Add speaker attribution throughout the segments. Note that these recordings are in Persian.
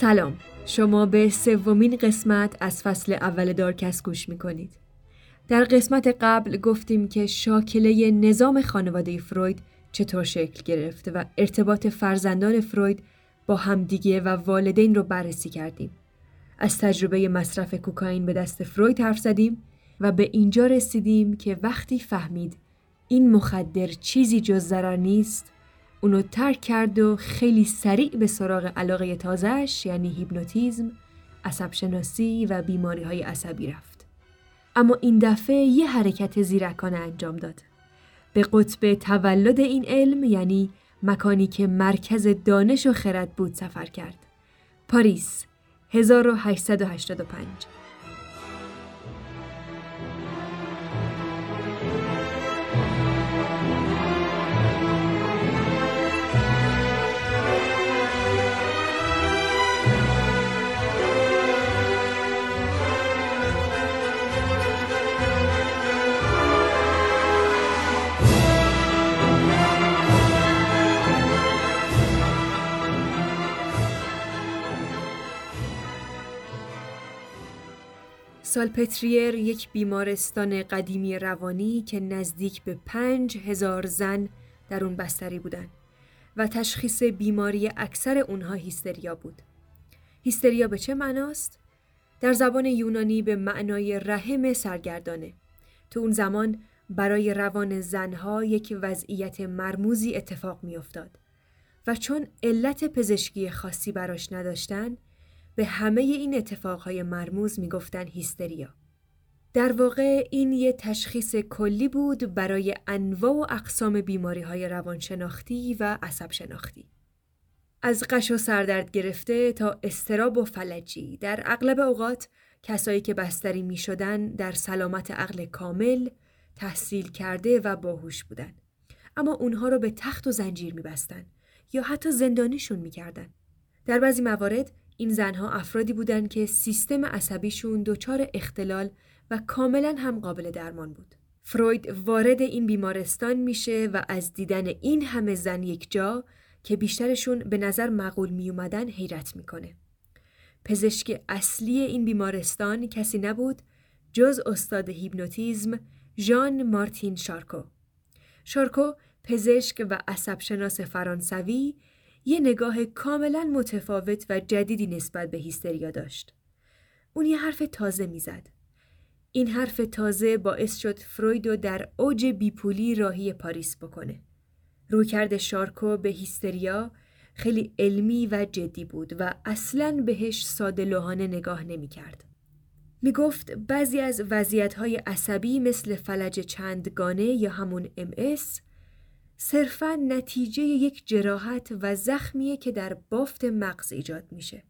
Speaker 1: سلام. شما به سومین قسمت از فصل اول دارکس گوش می‌کنید. در قسمت قبل گفتیم که شاکله نظام خانواده فروید چطور شکل گرفته و ارتباط فرزندان فروید با همدیگه و والدین رو بررسی کردیم. از تجربه مصرف کوکائین به دست فروید حرف زدیم و به اینجا رسیدیم که وقتی فهمید این مخدر چیزی جز ضرر نیست اونو ترک کرد و خیلی سریع به سراغ علاقه تازهش یعنی هیپنوتیزم، عصب شناسی و بیماری های عصبی رفت. اما این دفعه یه حرکت زیرکانه انجام داد. به قطب تولد این علم یعنی مکانی که مرکز دانش و خرد بود سفر کرد. پاریس 1885 سالپتریر یک بیمارستان قدیمی روانی که نزدیک به پنج هزار زن در اون بستری بودن و تشخیص بیماری اکثر اونها هیستریا بود. هیستریا به چه معناست؟ در زبان یونانی به معنای رحم سرگردانه. تو اون زمان برای روان زنها یک وضعیت مرموزی اتفاق میافتاد و چون علت پزشکی خاصی براش نداشتن به همه این اتفاقهای مرموز می‌گفتن هیستریا. در واقع این یه تشخیص کلی بود برای انواع و اقسام بیماری های روانشناختی و عصب شناختی. از قش و سردرد گرفته تا استراب و فلجی در اغلب اوقات کسایی که بستری می شدن در سلامت عقل کامل تحصیل کرده و باهوش بودن. اما اونها رو به تخت و زنجیر می بستن یا حتی زندانیشون می کردن. در بعضی موارد این زنها افرادی بودند که سیستم عصبیشون دچار اختلال و کاملا هم قابل درمان بود. فروید وارد این بیمارستان میشه و از دیدن این همه زن یک جا که بیشترشون به نظر معقول می اومدن حیرت می‌کنه. پزشک اصلی این بیمارستان کسی نبود جز استاد هیپنوتیزم ژان مارتین شارکو. شارکو پزشک و عصبشناس فرانسوی یه نگاه کاملا متفاوت و جدیدی نسبت به هیستریا داشت. اون یه حرف تازه می‌زد. این حرف تازه باعث شد فرویدو در اوج بیپولی راهی پاریس بکنه. رویکرد شارکو به هیستریا خیلی علمی و جدی بود و اصلا بهش ساده لوحانه نگاه نمی کرد. می گفت بعضی از وضعیت های عصبی مثل فلج چندگانه یا همون MS صرفا نتیجه یک جراحت و زخمیه که در بافت مغز ایجاد میشه.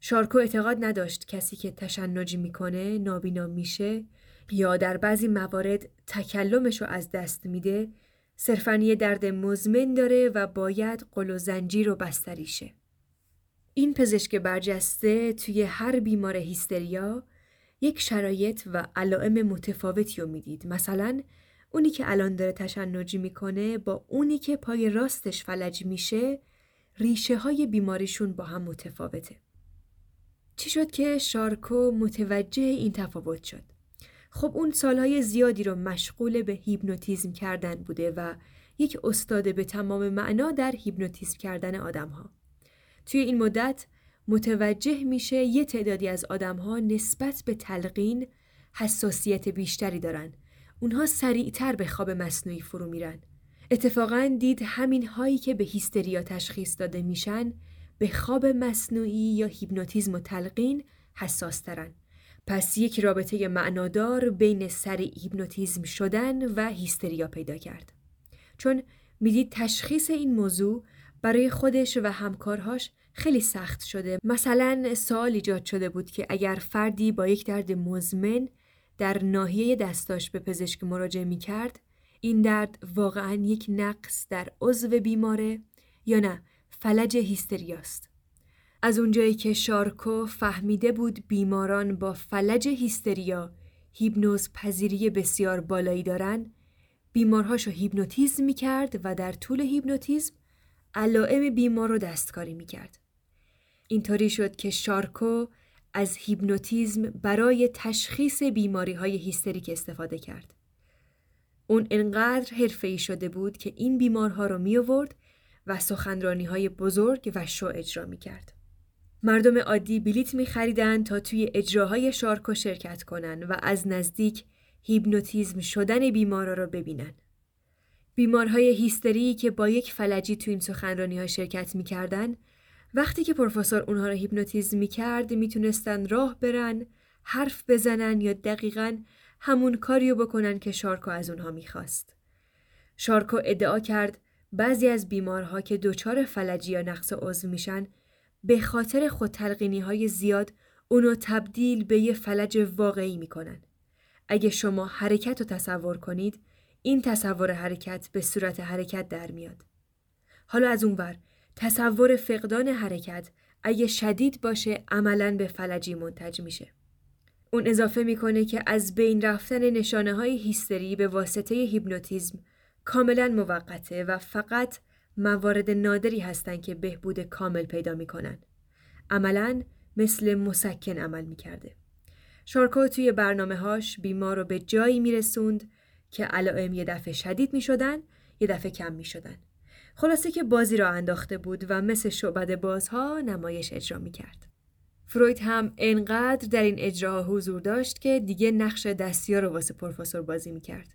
Speaker 1: شارکو اعتقاد نداشت کسی که تشنجی می‌کنه نابینا میشه یا در بعضی موارد تکلمش رو از دست میده صرفا یه درد مزمن داره و باید قل و زنجیر و بستریشه. این پزشک برجسته توی هر بیمار هیستریا یک شرایط و علائم متفاوتی رو می‌دید. مثلا اونی که الان داره تشنجی می‌کنه با اونی که پای راستش فلج میشه ریشه های بیماریشون با هم متفاوته. چی شد که شارکو متوجه این تفاوت شد؟ خب اون سالهای زیادی رو مشغول به هیپنوتیزم کردن بوده و یک استاد به تمام معنا در هیپنوتیزم کردن آدم ها. توی این مدت متوجه میشه یه تعدادی از آدم ها نسبت به تلقین حساسیت بیشتری دارن اونها سریعتر به خواب مصنوعی فرو میرن. اتفاقا دید همین هایی که به هیستریا تشخیص داده میشن به خواب مصنوعی یا هیپنوتیزم و تلقین حساس ترن. پس یک رابطه معنادار بین سریع هیپنوتیزم شدن و هیستریا پیدا کرد. چون می‌دید تشخیص این موضوع برای خودش و همکارهاش خیلی سخت شده. مثلا سوال ایجاد شده بود که اگر فردی با یک درد مزمن در ناحیه دستاش به پزشک مراجعه می کرد این درد واقعا یک نقص در عضو بیماره یا نه فلج هیستریاست. از اونجایی که شارکو فهمیده بود بیماران با فلج هیستریا هیپنوز پذیری بسیار بالایی دارن بیمارهاشو هیپنوتیزم می کرد و در طول هیپنوتیزم علائم بیمار رو دستکاری می کرد. اینطوری شد که شارکو از هیپنوتیزم برای تشخیص بیماری های هیستریک استفاده کرد. اون انقدر حرفه‌ای شده بود که این بیمارها رو می آورد و سخنرانی های بزرگ و شو اجرا می کرد. مردم عادی بلیت می خریدن تا توی اجراهای شارکو شرکت کنن و از نزدیک هیپنوتیزم شدن بیمارا را ببینن. بیمارهای هیستری که با یک فلجی تو این سخنرانی ها شرکت می‌کردن وقتی که پروفسور اونها را هیپنوتیزم می‌کرد می‌تونستن راه برن حرف بزنن یا دقیقا همون کاریو بکنن که شارکو از اونها می‌خواست. شارکو ادعا کرد بعضی از بیمارها که دچار فلجی یا نقص عضو میشن به خاطر خودتلقینی های زیاد اونو تبدیل به یه فلج واقعی می‌کنن. اگه شما حرکت رو تصور کنید این تصور حرکت به صورت حرکت در میاد. حالا از اونور تصور فقدان حرکت اگه شدید باشه عملا به فلجی منتج میشه. اون اضافه می‌کنه که از بین رفتن نشانه های هیستری به واسطه هیپنوتیزم کاملا موقته و فقط موارد نادری هستند که بهبود کامل پیدا می‌کنن. عملا مثل مسکن عمل می‌کرده. شارکو توی برنامه هاش بیمار رو به جایی میرسوند که علائم یه دفعه شدید می شدن یه دفعه کم می شدن. خلاصه که بازی را انداخته بود و مثل شعبد بازها نمایش اجرا می کرد. فروید هم انقدر در این اجراها حضور داشت که دیگه نقش دستیار رو واسه پروفسور بازی می کرد.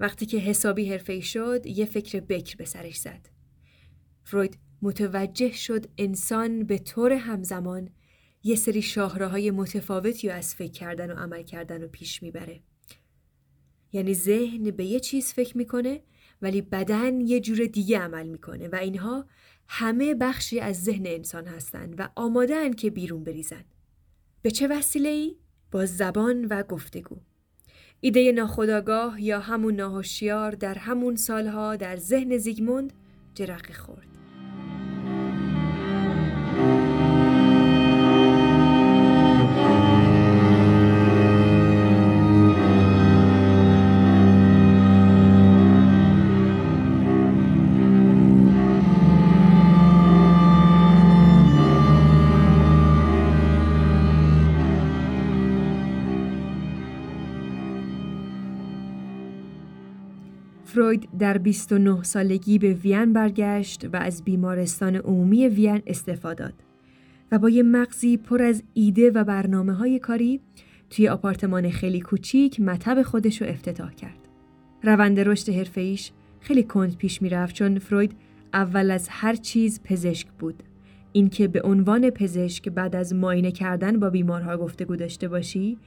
Speaker 1: وقتی که حسابی حرفه‌ای شد یه فکر بکر به سرش زد. فروید متوجه شد انسان به طور همزمان یه سری شاهراهای متفاوتی رو از فکر کردن و عمل کردن رو پیش می‌بره. یعنی ذهن به یه چیز فکر می‌کنه ولی بدن یه جور دیگه عمل می‌کنه و اینها همه بخشی از ذهن انسان هستند و آماده که بیرون بریزن. به چه وسیله ای؟ با زبان و گفتگو. ایده ناخداگاه یا همون ناهوشیار در همون سالها در ذهن زیگموند جرقه خورد. فروید در 29 سالگی به وین برگشت و از بیمارستان عمومی وین استفاده داد و با یه مغزی پر از ایده و برنامه های کاری توی آپارتمان خیلی کوچیک مطب خودش رو افتتاح کرد. روند رشد حرفه‌ایش خیلی کند پیش می‌رفت چون فروید اول از هر چیز پزشک بود. اینکه به عنوان پزشک بعد از معاینه کردن با بیمارها گفتگو داشته باشی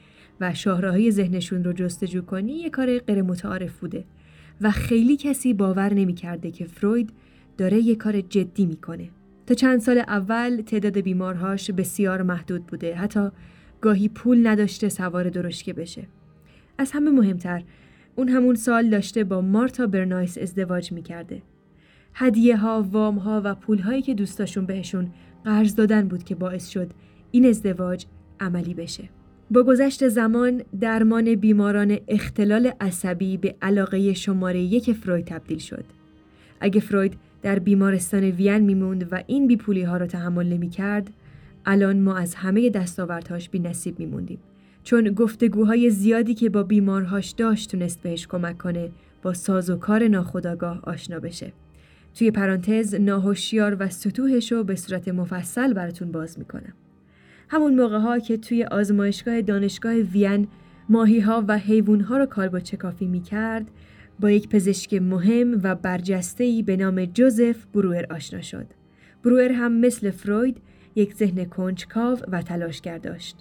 Speaker 1: و شاهراهای ذهنشون رو جستجو کنی یه کار غیر متعارف بوده و خیلی کسی باور نمی‌کرده که فروید داره یه کار جدی می‌کنه. تا چند سال اول تعداد بیمارهاش بسیار محدود بوده حتی گاهی پول نداشته سوار درشکه بشه. از همه مهمتر اون همون سال داشته با مارتا برنایس ازدواج می‌کرده. هدیه ها، وام ها و پول هایی که دوستاشون بهشون قرض دادن بود که باعث شد این ازدواج عملی بشه. با گذشت زمان درمان بیماران اختلال عصبی به علاقه شماره یک فروید تبدیل شد. اگه فروید در بیمارستان وین میموند و این بیپولی ها رو تحمل نمی کرد، الان ما از همه دستاوردهاش بی نصیب میموندیم. چون گفتگوهای زیادی که با بیمارهاش داشت تونست بهش کمک کنه با ساز و کار ناخداگاه آشنا بشه. توی پرانتز ناهوشیار و سطوحش رو به صورت مفصل براتون باز می‌کنم. همون موقع ها که توی آزمایشگاه دانشگاه وین ماهی ها و حیوان ها رو کالبد چکافی می کرد با یک پزشک مهم و برجسته به نام جوزف بروئر آشنا شد. بروئر هم مثل فروید یک ذهن کنجکاو و تلاشگر داشت.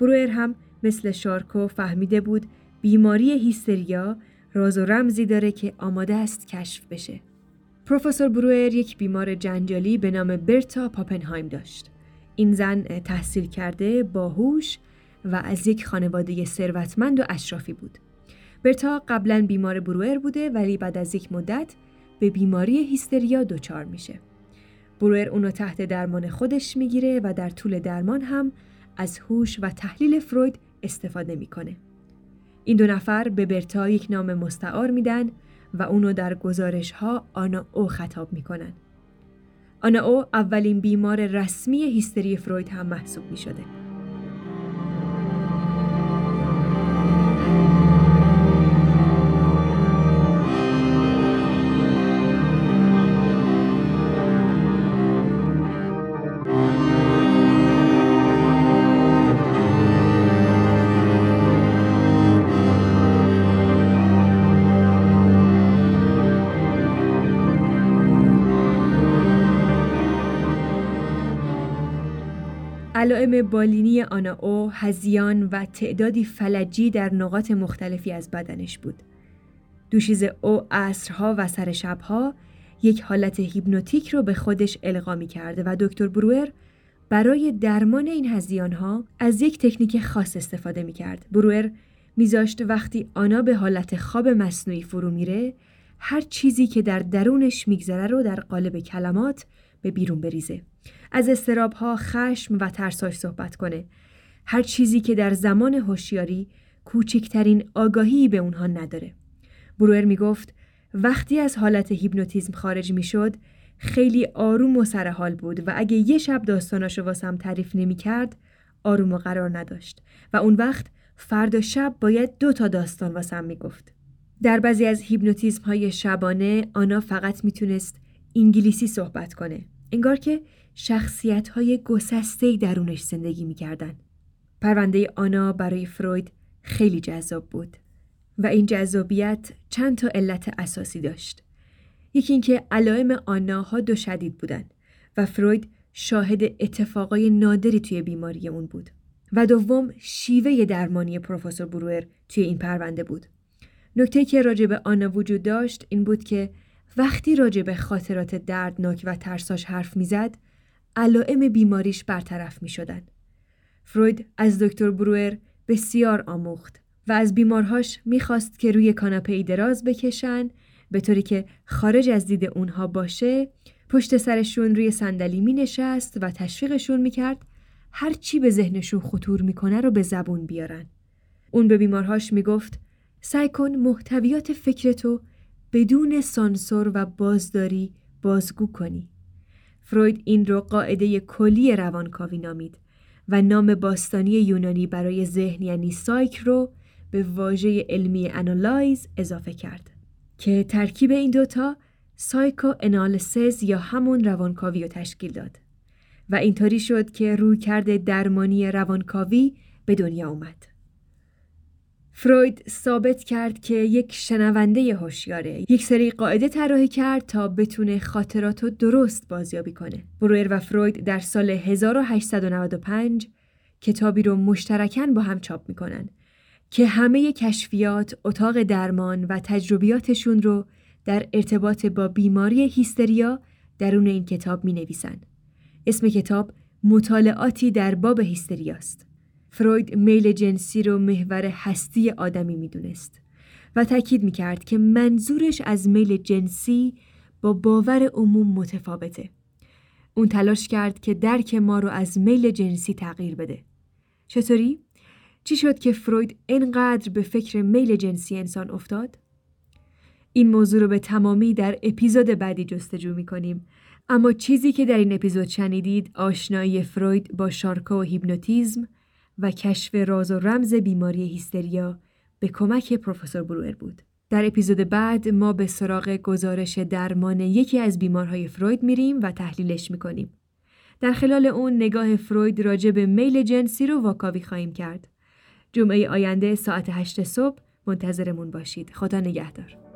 Speaker 1: بروئر هم مثل شارکو فهمیده بود بیماری هیستریا راز و رمزی داره که آماده است کشف بشه. پروفسور بروئر یک بیمار جنجالی به نام برتا پاپنهایم داشت. این زن تحصیل کرده باهوش و از یک خانواده ثروتمند و اشرافی بود. برتا قبلا بیمار بروئر بوده ولی بعد از یک مدت به بیماری هیستریا دچار میشه. بروئر اونو تحت درمان خودش می‌گیره و در طول درمان هم از هوش و تحلیل فروید استفاده می‌کنه. این دو نفر به برتا یک نام مستعار میدن و اونو در گزارش ها آنا او خطاب می‌کنن. آنا او اولین بیمار رسمی هیستری فروید هم محسوب می شده. علائم بالینی آنا او هزیان و تعدادی فلجی در نقاط مختلفی از بدنش بود. دوشیز او عصرها و سر شبها یک حالت هیپنوتیک رو به خودش القا می کرده و دکتر بروئر برای درمان این هزیان ها از یک تکنیک خاص استفاده می کرد. بروئر میذاشت وقتی آنا به حالت خواب مصنوعی فرو میره هر چیزی که در درونش میگذره رو در قالب کلمات به بیرون بریزه. از استرابها، خشم و ترساش صحبت کنه. هر چیزی که در زمان هوشیاری کوچکترین آگاهی به اونها نداره. بروئر می‌گفت وقتی از حالت هیپنوتیزم خارج می‌شد خیلی آروم و سرحال بود و اگه یه شب داستاناشو واسم تعریف نمی‌کرد آروم و قرار نداشت و اون وقت فردا شب باید دو تا داستان واسم می‌گفت. در بعضی از هیپنوتیزم های شبانه آنا فقط می‌تونست انگلیسی صحبت کنه. انگار که شخصیت های گسسته درونش زندگی می‌کردن. پرونده آنا برای فروید خیلی جذاب بود و این جذابیت چند تا علت اساسی داشت. یکی اینکه علائم آناها دو شدید بودن و فروید شاهد اتفاقای نادری توی بیماری اون بود. و دوم شیوه درمانی پروفسور بروئر توی این پرونده بود. نکته که راجع به آنا وجود داشت این بود که وقتی راجع به خاطرات دردناک و ترساش حرف می‌زد علائم بیماریش برطرف می شدن. فروید از دکتر بروئر بسیار آموخت و از بیمارهاش می‌خواست که روی کاناپه دراز بکشن به طوری که خارج از دید اونها باشه پشت سرشون روی صندلی می نشست و تشویقشون می کرد هر چی به ذهنشون خطور می‌کنه رو به زبون بیارن. اون به بیمارهاش می‌گفت سعی کن محتویات فکرتو بدون سانسور و بازداری بازگو کنی. فروید این رو قاعده کلی روانکاوی نامید و نام باستانی یونانی برای ذهن یعنی سایک رو به واژه علمی analyze اضافه کرد که ترکیب این دوتا psychoanalysis یا همون روانکاوی رو تشکیل داد و اینطوری شد که رویکرد درمانی روانکاوی به دنیا اومد. فروید ثابت کرد که یک شنونده هوشیاره یک سری قاعده طراحی کرد تا بتونه خاطرات رو درست بازیابی کنه برویر و فروید در سال 1895 کتابی رو مشترکاً با هم چاپ می‌کنن که همه کشفیات، اتاق درمان و تجربیاتشون رو در ارتباط با بیماری هیستریا درون این کتاب می نویسن. اسم کتاب مطالعاتی در باب هیستریاست. فروید میل جنسی رو محور هستی آدمی می‌دونست و تاکید می‌کرد که منظورش از میل جنسی با باور عموم متفاوته. اون تلاش کرد که درک ما رو از میل جنسی تغییر بده. چطوری؟ چی شد که فروید اینقدر به فکر میل جنسی انسان افتاد؟ این موضوع رو به تمامی در اپیزود بعدی جستجو می‌کنیم اما چیزی که در این اپیزود شنیدید آشنایی فروید با شارکا و هیپنوتیزم و کشف راز و رمز بیماری هیستریا به کمک پروفسور بروئر بود. در اپیزود بعد ما به سراغ گزارش درمان یکی از بیمارهای فروید میریم و تحلیلش می‌کنیم. در خلال اون نگاه فروید راجع به میل جنسی رو واکاوی خواهیم کرد. جمعه آینده ساعت هشت صبح منتظرمون باشید. خدا نگهدار.